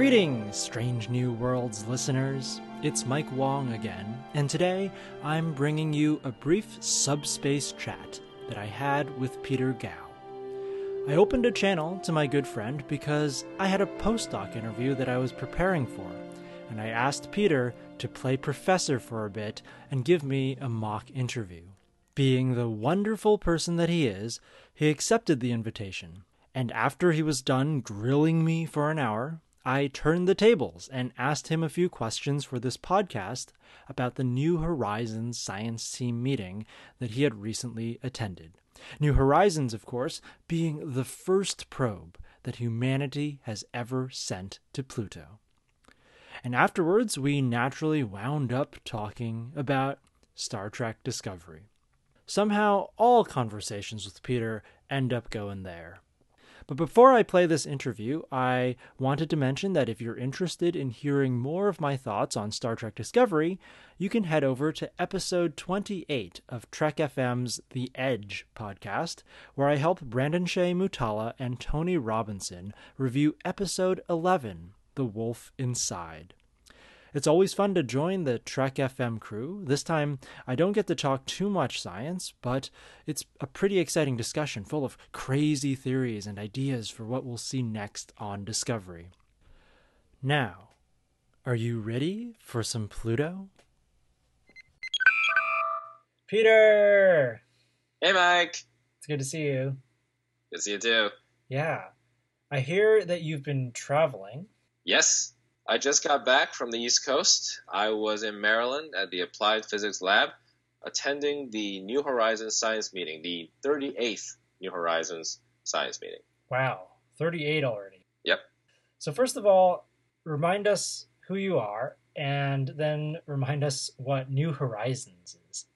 Greetings, Strange New Worlds listeners. It's Mike Wong again, and today I'm bringing you a brief subspace chat that I had with Peter Gao. I opened a channel to my good friend because I had a postdoc interview that I was preparing for, and I asked Peter to play professor for a bit and give me a mock interview. Being the wonderful person that he is, he accepted the invitation, and after he was done grilling me for an hour, I turned the tables and asked him a few questions for this podcast about the New Horizons science team meeting that he had recently attended. New Horizons, of course, being the first probe that humanity has ever sent to Pluto. And afterwards, we naturally wound up talking about Star Trek Discovery. Somehow, all conversations with Peter end up going there. But before I play this interview, I wanted to mention that if you're interested in hearing more of my thoughts on Star Trek Discovery, you can head over to episode 28 of Trek FM's The Edge podcast, where I help Brandon Shea Mutala and Tony Robinson review episode 11, The Wolf Inside. It's always fun to join the Trek FM crew. This time, I don't get to talk too much science, but it's a pretty exciting discussion full of crazy theories and ideas for what we'll see next on Discovery. Now, are you ready for some Pluto? Peter! Hey, Mike. It's good to see you. Good to see you too. Yeah. I hear that you've been traveling. Yes, I just got back from the East Coast. I was in Maryland at the Applied Physics Lab attending the New Horizons Science Meeting, the 38th New Horizons Science Meeting. Wow, 38 already. Yep. So, first of all, remind us who you are and then remind us what New Horizons is.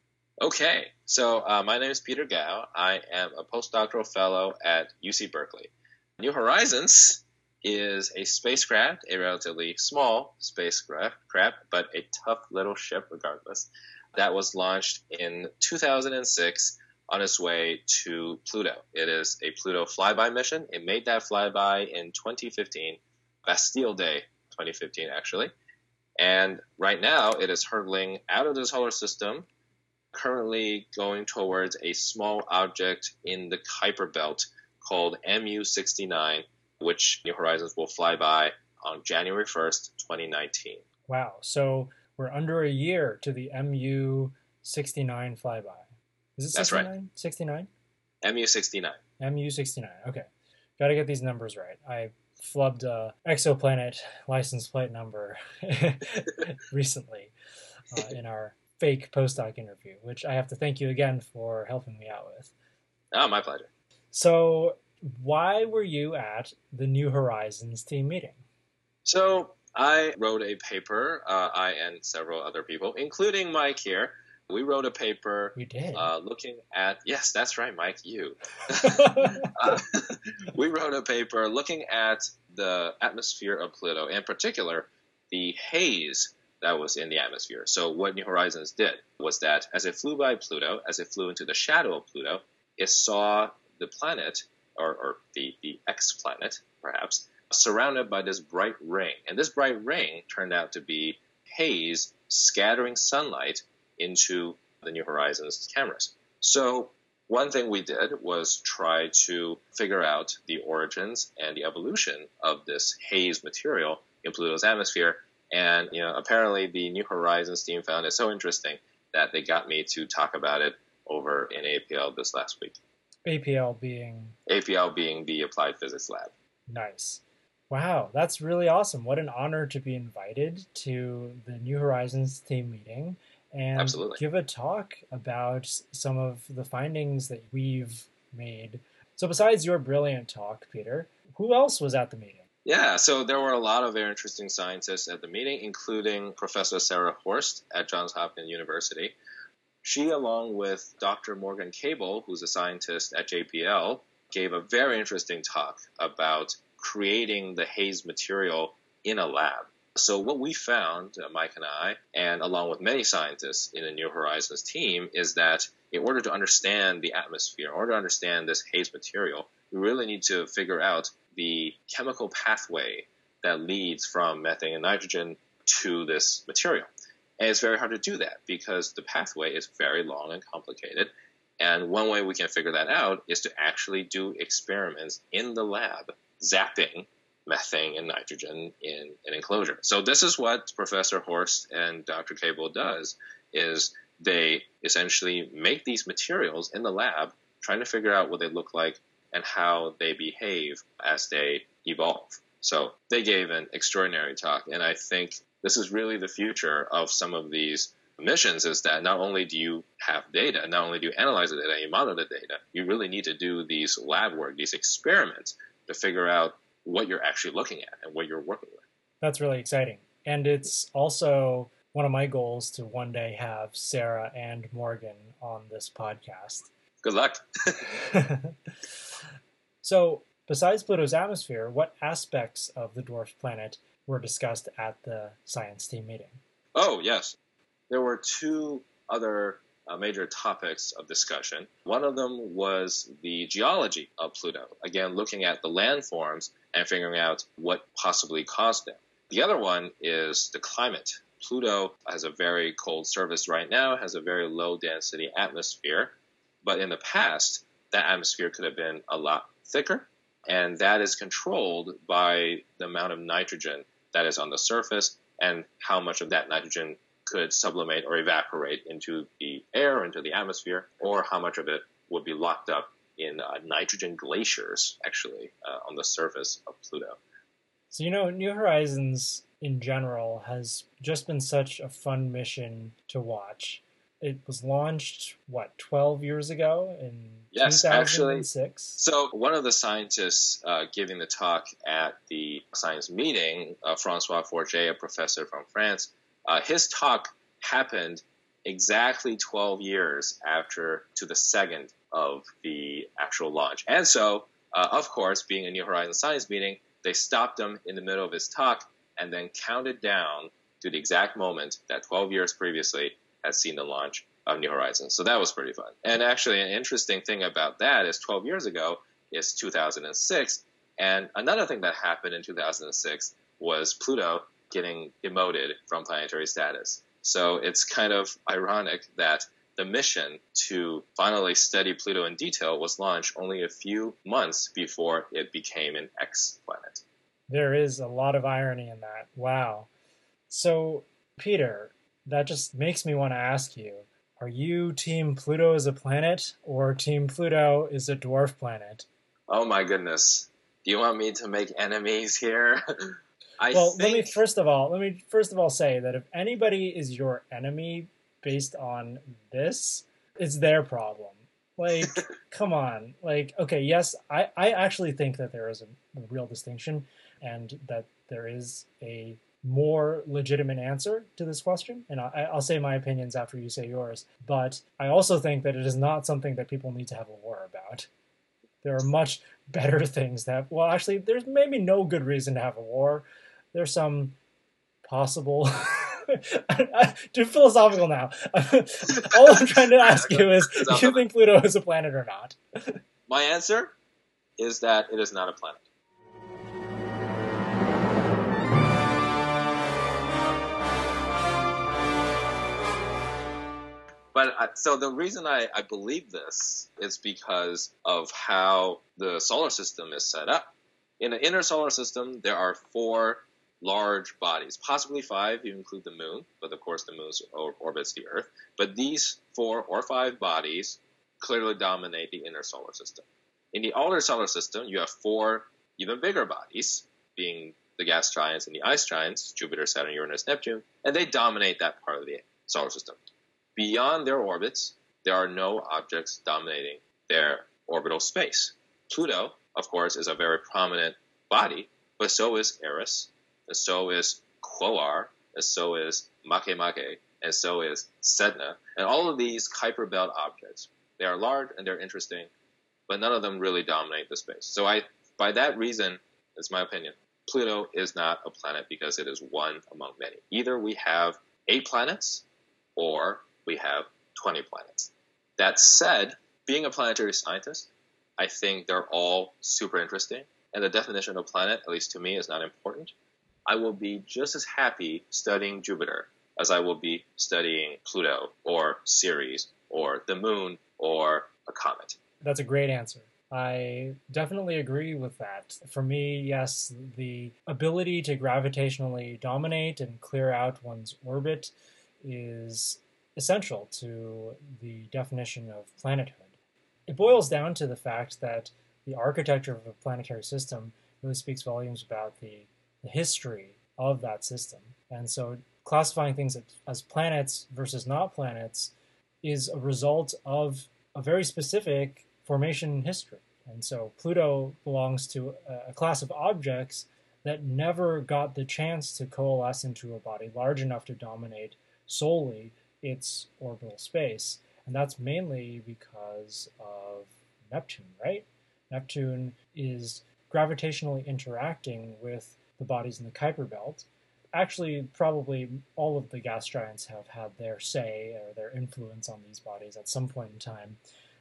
Okay, so uh, my name is Peter Gao. I am a postdoctoral fellow at UC Berkeley. New Horizons is a spacecraft, a relatively small spacecraft, but a tough little ship regardless, that was launched in 2006 on its way to Pluto. It is a Pluto flyby mission. It made that flyby in 2015, Bastille Day 2015, actually. And right now, it is hurtling out of the solar system, currently going towards a small object in the Kuiper Belt called MU 69 which New Horizons will fly by on January 1st, 2019. Wow. So we're under a year to the MU 69 flyby. Is it 69? That's right. 69? MU 69. MU 69. Okay. Got to get these numbers right. I flubbed a exoplanet license plate number recently uh, in our fake postdoc interview, which I have to thank you again for helping me out with. Oh, my pleasure. So why were you at the New Horizons team meeting? So I wrote a paper, uh, I and several other people, including Mike here. We wrote a paper. We did. Uh, looking at, yes, that's right, Mike, you. uh, we wrote a paper looking at the atmosphere of Pluto, in particular, the haze that was in the atmosphere. So, what New Horizons did was that as it flew by Pluto, as it flew into the shadow of Pluto, it saw the planet or, or the, the X planet, perhaps, surrounded by this bright ring. And this bright ring turned out to be haze scattering sunlight into the New Horizons cameras. So one thing we did was try to figure out the origins and the evolution of this haze material in Pluto's atmosphere. And you know, apparently the New Horizons team found it so interesting that they got me to talk about it over in APL this last week. APL being APL being the Applied Physics Lab. Nice. Wow, that's really awesome. What an honor to be invited to the New Horizons team meeting and Absolutely. give a talk about some of the findings that we've made. So, besides your brilliant talk, Peter, who else was at the meeting? Yeah, so there were a lot of very interesting scientists at the meeting, including Professor Sarah Horst at Johns Hopkins University, she, along with Dr. Morgan Cable, who's a scientist at JPL, gave a very interesting talk about creating the haze material in a lab. So, what we found, uh, Mike and I, and along with many scientists in the New Horizons team, is that in order to understand the atmosphere, in order to understand this haze material, we really need to figure out the chemical pathway that leads from methane and nitrogen to this material. And it's very hard to do that because the pathway is very long and complicated. And one way we can figure that out is to actually do experiments in the lab, zapping methane and nitrogen in an enclosure. So this is what Professor Horst and Dr. Cable does is they essentially make these materials in the lab, trying to figure out what they look like and how they behave as they evolve. So they gave an extraordinary talk, and I think this is really the future of some of these missions is that not only do you have data, not only do you analyze the data, you model the data, you really need to do these lab work, these experiments to figure out what you're actually looking at and what you're working with. That's really exciting. And it's also one of my goals to one day have Sarah and Morgan on this podcast. Good luck. so, besides Pluto's atmosphere, what aspects of the dwarf planet were discussed at the science team meeting? Oh, yes. There were two other uh, major topics of discussion. One of them was the geology of Pluto, again, looking at the landforms and figuring out what possibly caused them. The other one is the climate. Pluto has a very cold surface right now, has a very low density atmosphere, but in the past, that atmosphere could have been a lot thicker, and that is controlled by the amount of nitrogen that is on the surface and how much of that nitrogen could sublimate or evaporate into the air, into the atmosphere, or how much of it would be locked up in uh, nitrogen glaciers, actually, uh, on the surface of Pluto. So, you know, New Horizons in general has just been such a fun mission to watch. It was launched, what, 12 years ago in yes, 2006? Actually, so, one of the scientists uh, giving the talk at the science meeting, uh, Francois Forget, a professor from France, uh, his talk happened exactly 12 years after to the second of the actual launch. And so, uh, of course, being a New Horizons science meeting, they stopped him in the middle of his talk and then counted down to the exact moment that 12 years previously had seen the launch of New Horizons. So that was pretty fun. And actually, an interesting thing about that is 12 years ago is 2006. And another thing that happened in 2006 was Pluto getting demoted from planetary status. So it's kind of ironic that the mission to finally study Pluto in detail was launched only a few months before it became an X planet. There is a lot of irony in that. Wow. So, Peter, that just makes me want to ask you are you Team Pluto is a planet or Team Pluto is a dwarf planet? Oh my goodness. Do you want me to make enemies here? I well, think... let me first of all, let me first of all say that if anybody is your enemy based on this, it's their problem. Like, come on. Like, okay, yes, I, I actually think that there is a, a real distinction and that there is a more legitimate answer to this question. And I, will say my opinions after you say yours. But I also think that it is not something that people need to have a war about. There are much better things that, well, actually, there's maybe no good reason to have a war. There's some possible. Too philosophical now. All I'm trying to ask you is: Do you think Pluto is a planet or not? My answer is that it is not a planet. But I, so the reason I, I believe this is because of how the solar system is set up. In the inner solar system, there are four large bodies, possibly five you include the moon, but of course the moon orbits the Earth. But these four or five bodies clearly dominate the inner solar system. In the outer solar system, you have four even bigger bodies, being the gas giants and the ice giants, Jupiter, Saturn, Uranus, Neptune, and they dominate that part of the solar system. Beyond their orbits, there are no objects dominating their orbital space. Pluto, of course, is a very prominent body, but so is Eris, and so is Quaoar, and so is Makemake, and so is Sedna. And all of these Kuiper Belt objects, they are large and they're interesting, but none of them really dominate the space. So I, by that reason, it's my opinion, Pluto is not a planet because it is one among many. Either we have eight planets, or we have 20 planets. That said, being a planetary scientist, I think they're all super interesting. And the definition of planet, at least to me, is not important I will be just as happy studying Jupiter as I will be studying Pluto or Ceres or the moon or a comet. That's a great answer. I definitely agree with that. For me, yes, the ability to gravitationally dominate and clear out one's orbit is essential to the definition of planethood. It boils down to the fact that the architecture of a planetary system really speaks volumes about the, the history of that system. And so classifying things as planets versus not planets is a result of a very specific formation history. And so Pluto belongs to a class of objects that never got the chance to coalesce into a body large enough to dominate solely its orbital space. And that's mainly because of Neptune, right? Neptune is gravitationally interacting with the bodies in the Kuiper belt. Actually, probably all of the gas giants have had their say or their influence on these bodies at some point in time.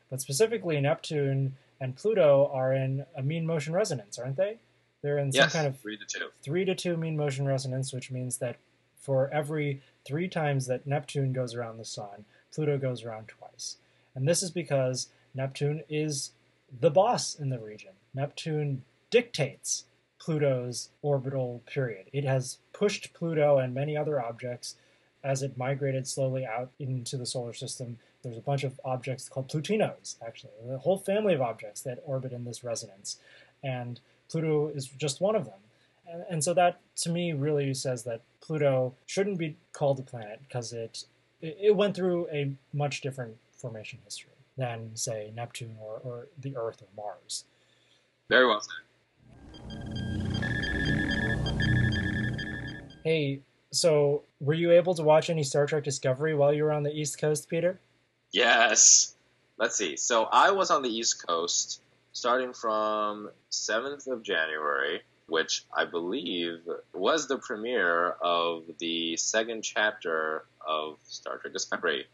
But specifically, Neptune and Pluto are in a mean motion resonance, aren't they? They're in yes, some kind of three to two. Three to two mean motion resonance, which means that for every three times that Neptune goes around the sun, Pluto goes around twice. And this is because Neptune is the boss in the region. Neptune dictates Pluto's orbital period. It has pushed Pluto and many other objects as it migrated slowly out into the solar system. There's a bunch of objects called Plutinos, actually, a whole family of objects that orbit in this resonance. And Pluto is just one of them. And, and so that, to me, really says that Pluto shouldn't be called a planet because it, it went through a much different formation history than, say, Neptune or, or the Earth or Mars. Very well said. Hey, so were you able to watch any Star Trek Discovery while you were on the East Coast, Peter? Yes. Let's see. So I was on the East Coast starting from 7th of January, which I believe was the premiere of the second chapter of Star Trek Discovery.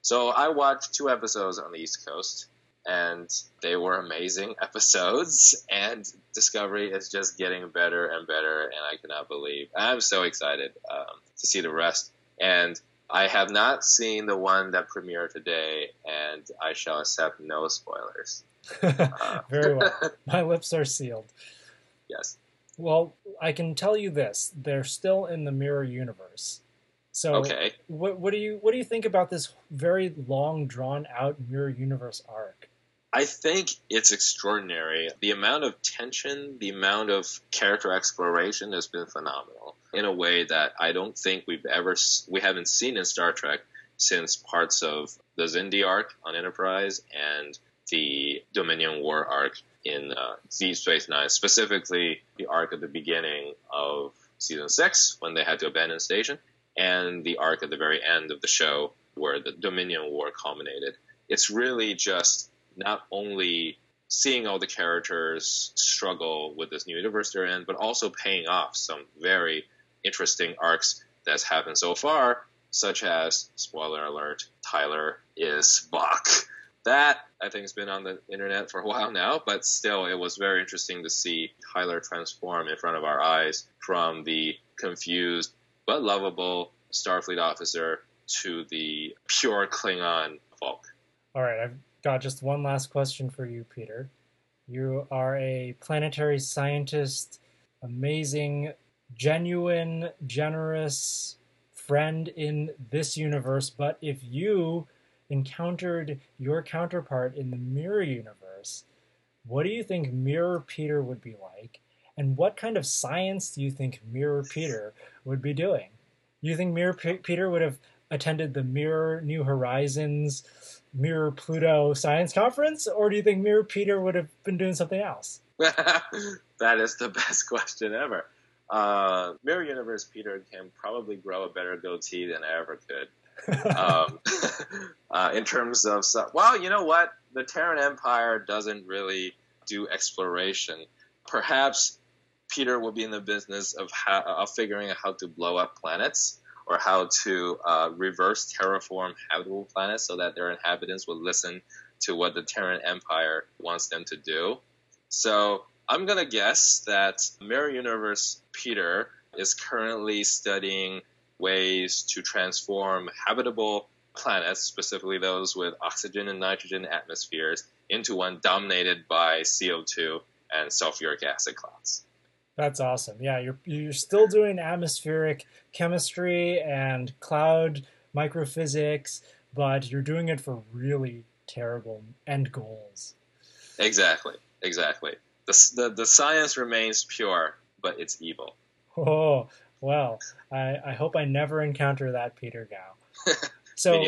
So I watched two episodes on the East Coast and they were amazing episodes. And Discovery is just getting better and better, and I cannot believe. I'm so excited um, to see the rest. And I have not seen the one that premiered today, and I shall accept no spoilers. Uh, Very well. My lips are sealed. Yes. Well, I can tell you this: they're still in the mirror universe. So, okay. what, what do you what do you think about this very long, drawn out mirror universe arc? I think it's extraordinary. The amount of tension, the amount of character exploration has been phenomenal in a way that I don't think we've ever we haven't seen in Star Trek since parts of the Xindi arc on Enterprise and the Dominion War arc in uh, Space Nine, specifically the arc at the beginning of season six when they had to abandon the station, and the arc at the very end of the show where the Dominion War culminated. It's really just not only seeing all the characters struggle with this new universe they're in, but also paying off some very interesting arcs that's happened so far, such as, spoiler alert, Tyler is Voq. That, I think, has been on the internet for a while now, but still, it was very interesting to see Tyler transform in front of our eyes from the confused but lovable Starfleet officer to the pure Klingon Voq. All right, I've got just one last question for you, Peter. You are a planetary scientist, amazing, genuine, generous friend in this universe. But if you encountered your counterpart in the mirror universe, what do you think Mirror Peter would be like? And what kind of science do you think Mirror Peter would be doing? You think Mirror P- Peter would have attended the Mirror New Horizons Mirror Pluto Science Conference, or do you think Mirror Peter would have been doing something else? that is the best question ever. Uh, Mirror Universe Peter can probably grow a better goatee than I ever could. Um, uh, in terms of, well, you know what? The Terran Empire doesn't really do exploration. Perhaps Peter will be in the business of, how, of figuring out how to blow up planets or how to uh, reverse terraform habitable planets so that their inhabitants will listen to what the Terran Empire wants them to do. So I'm gonna guess that Mirror Universe Peter is currently studying ways to transform habitable planets, specifically those with oxygen and nitrogen atmospheres, into one dominated by CO2 and sulfuric acid clouds. That's awesome. Yeah, you're you're still doing atmospheric chemistry and cloud microphysics, but you're doing it for really terrible end goals. Exactly. Exactly. The the, the science remains pure, but it's evil. Oh, well, I, I hope I never encounter that Peter Gao. So,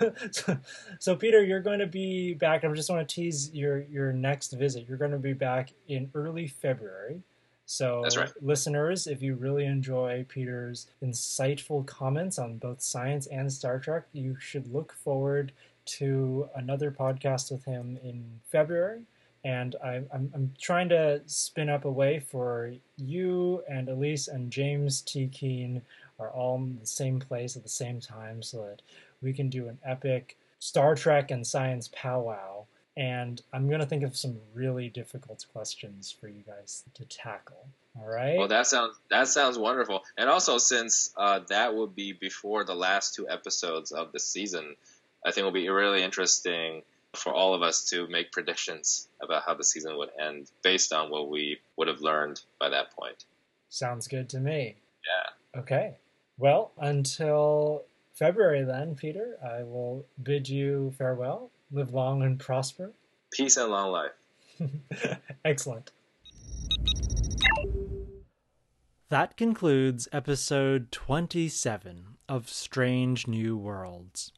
so, so, Peter, you're going to be back. I just want to tease your your next visit. You're going to be back in early February. So, right. listeners, if you really enjoy Peter's insightful comments on both science and Star Trek, you should look forward to another podcast with him in February and I, I'm, I'm trying to spin up a way for you and Elise and James T. Keen are all in the same place at the same time so that we can do an epic Star Trek and science powwow. And I'm going to think of some really difficult questions for you guys to tackle. All right. Well, that sounds that sounds wonderful. And also, since uh, that will be before the last two episodes of the season, I think will be really interesting for all of us to make predictions about how the season would end based on what we would have learned by that point. Sounds good to me. Yeah. Okay. Well, until February then, Peter, I will bid you farewell. Live long and prosper. Peace and long life. Excellent. That concludes episode 27 of Strange New Worlds.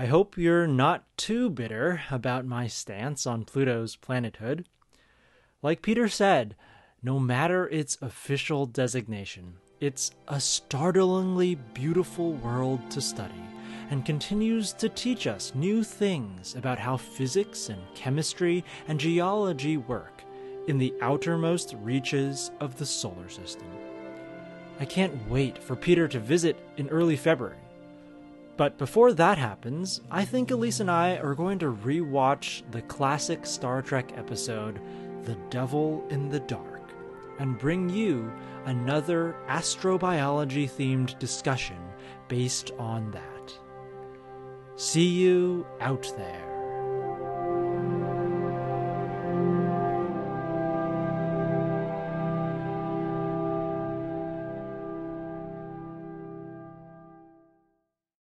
I hope you're not too bitter about my stance on Pluto's planethood. Like Peter said, no matter its official designation, it's a startlingly beautiful world to study and continues to teach us new things about how physics and chemistry and geology work in the outermost reaches of the solar system. I can't wait for Peter to visit in early February but before that happens, I think Elise and I are going to rewatch the classic Star Trek episode, The Devil in the Dark, and bring you another astrobiology themed discussion based on that. See you out there.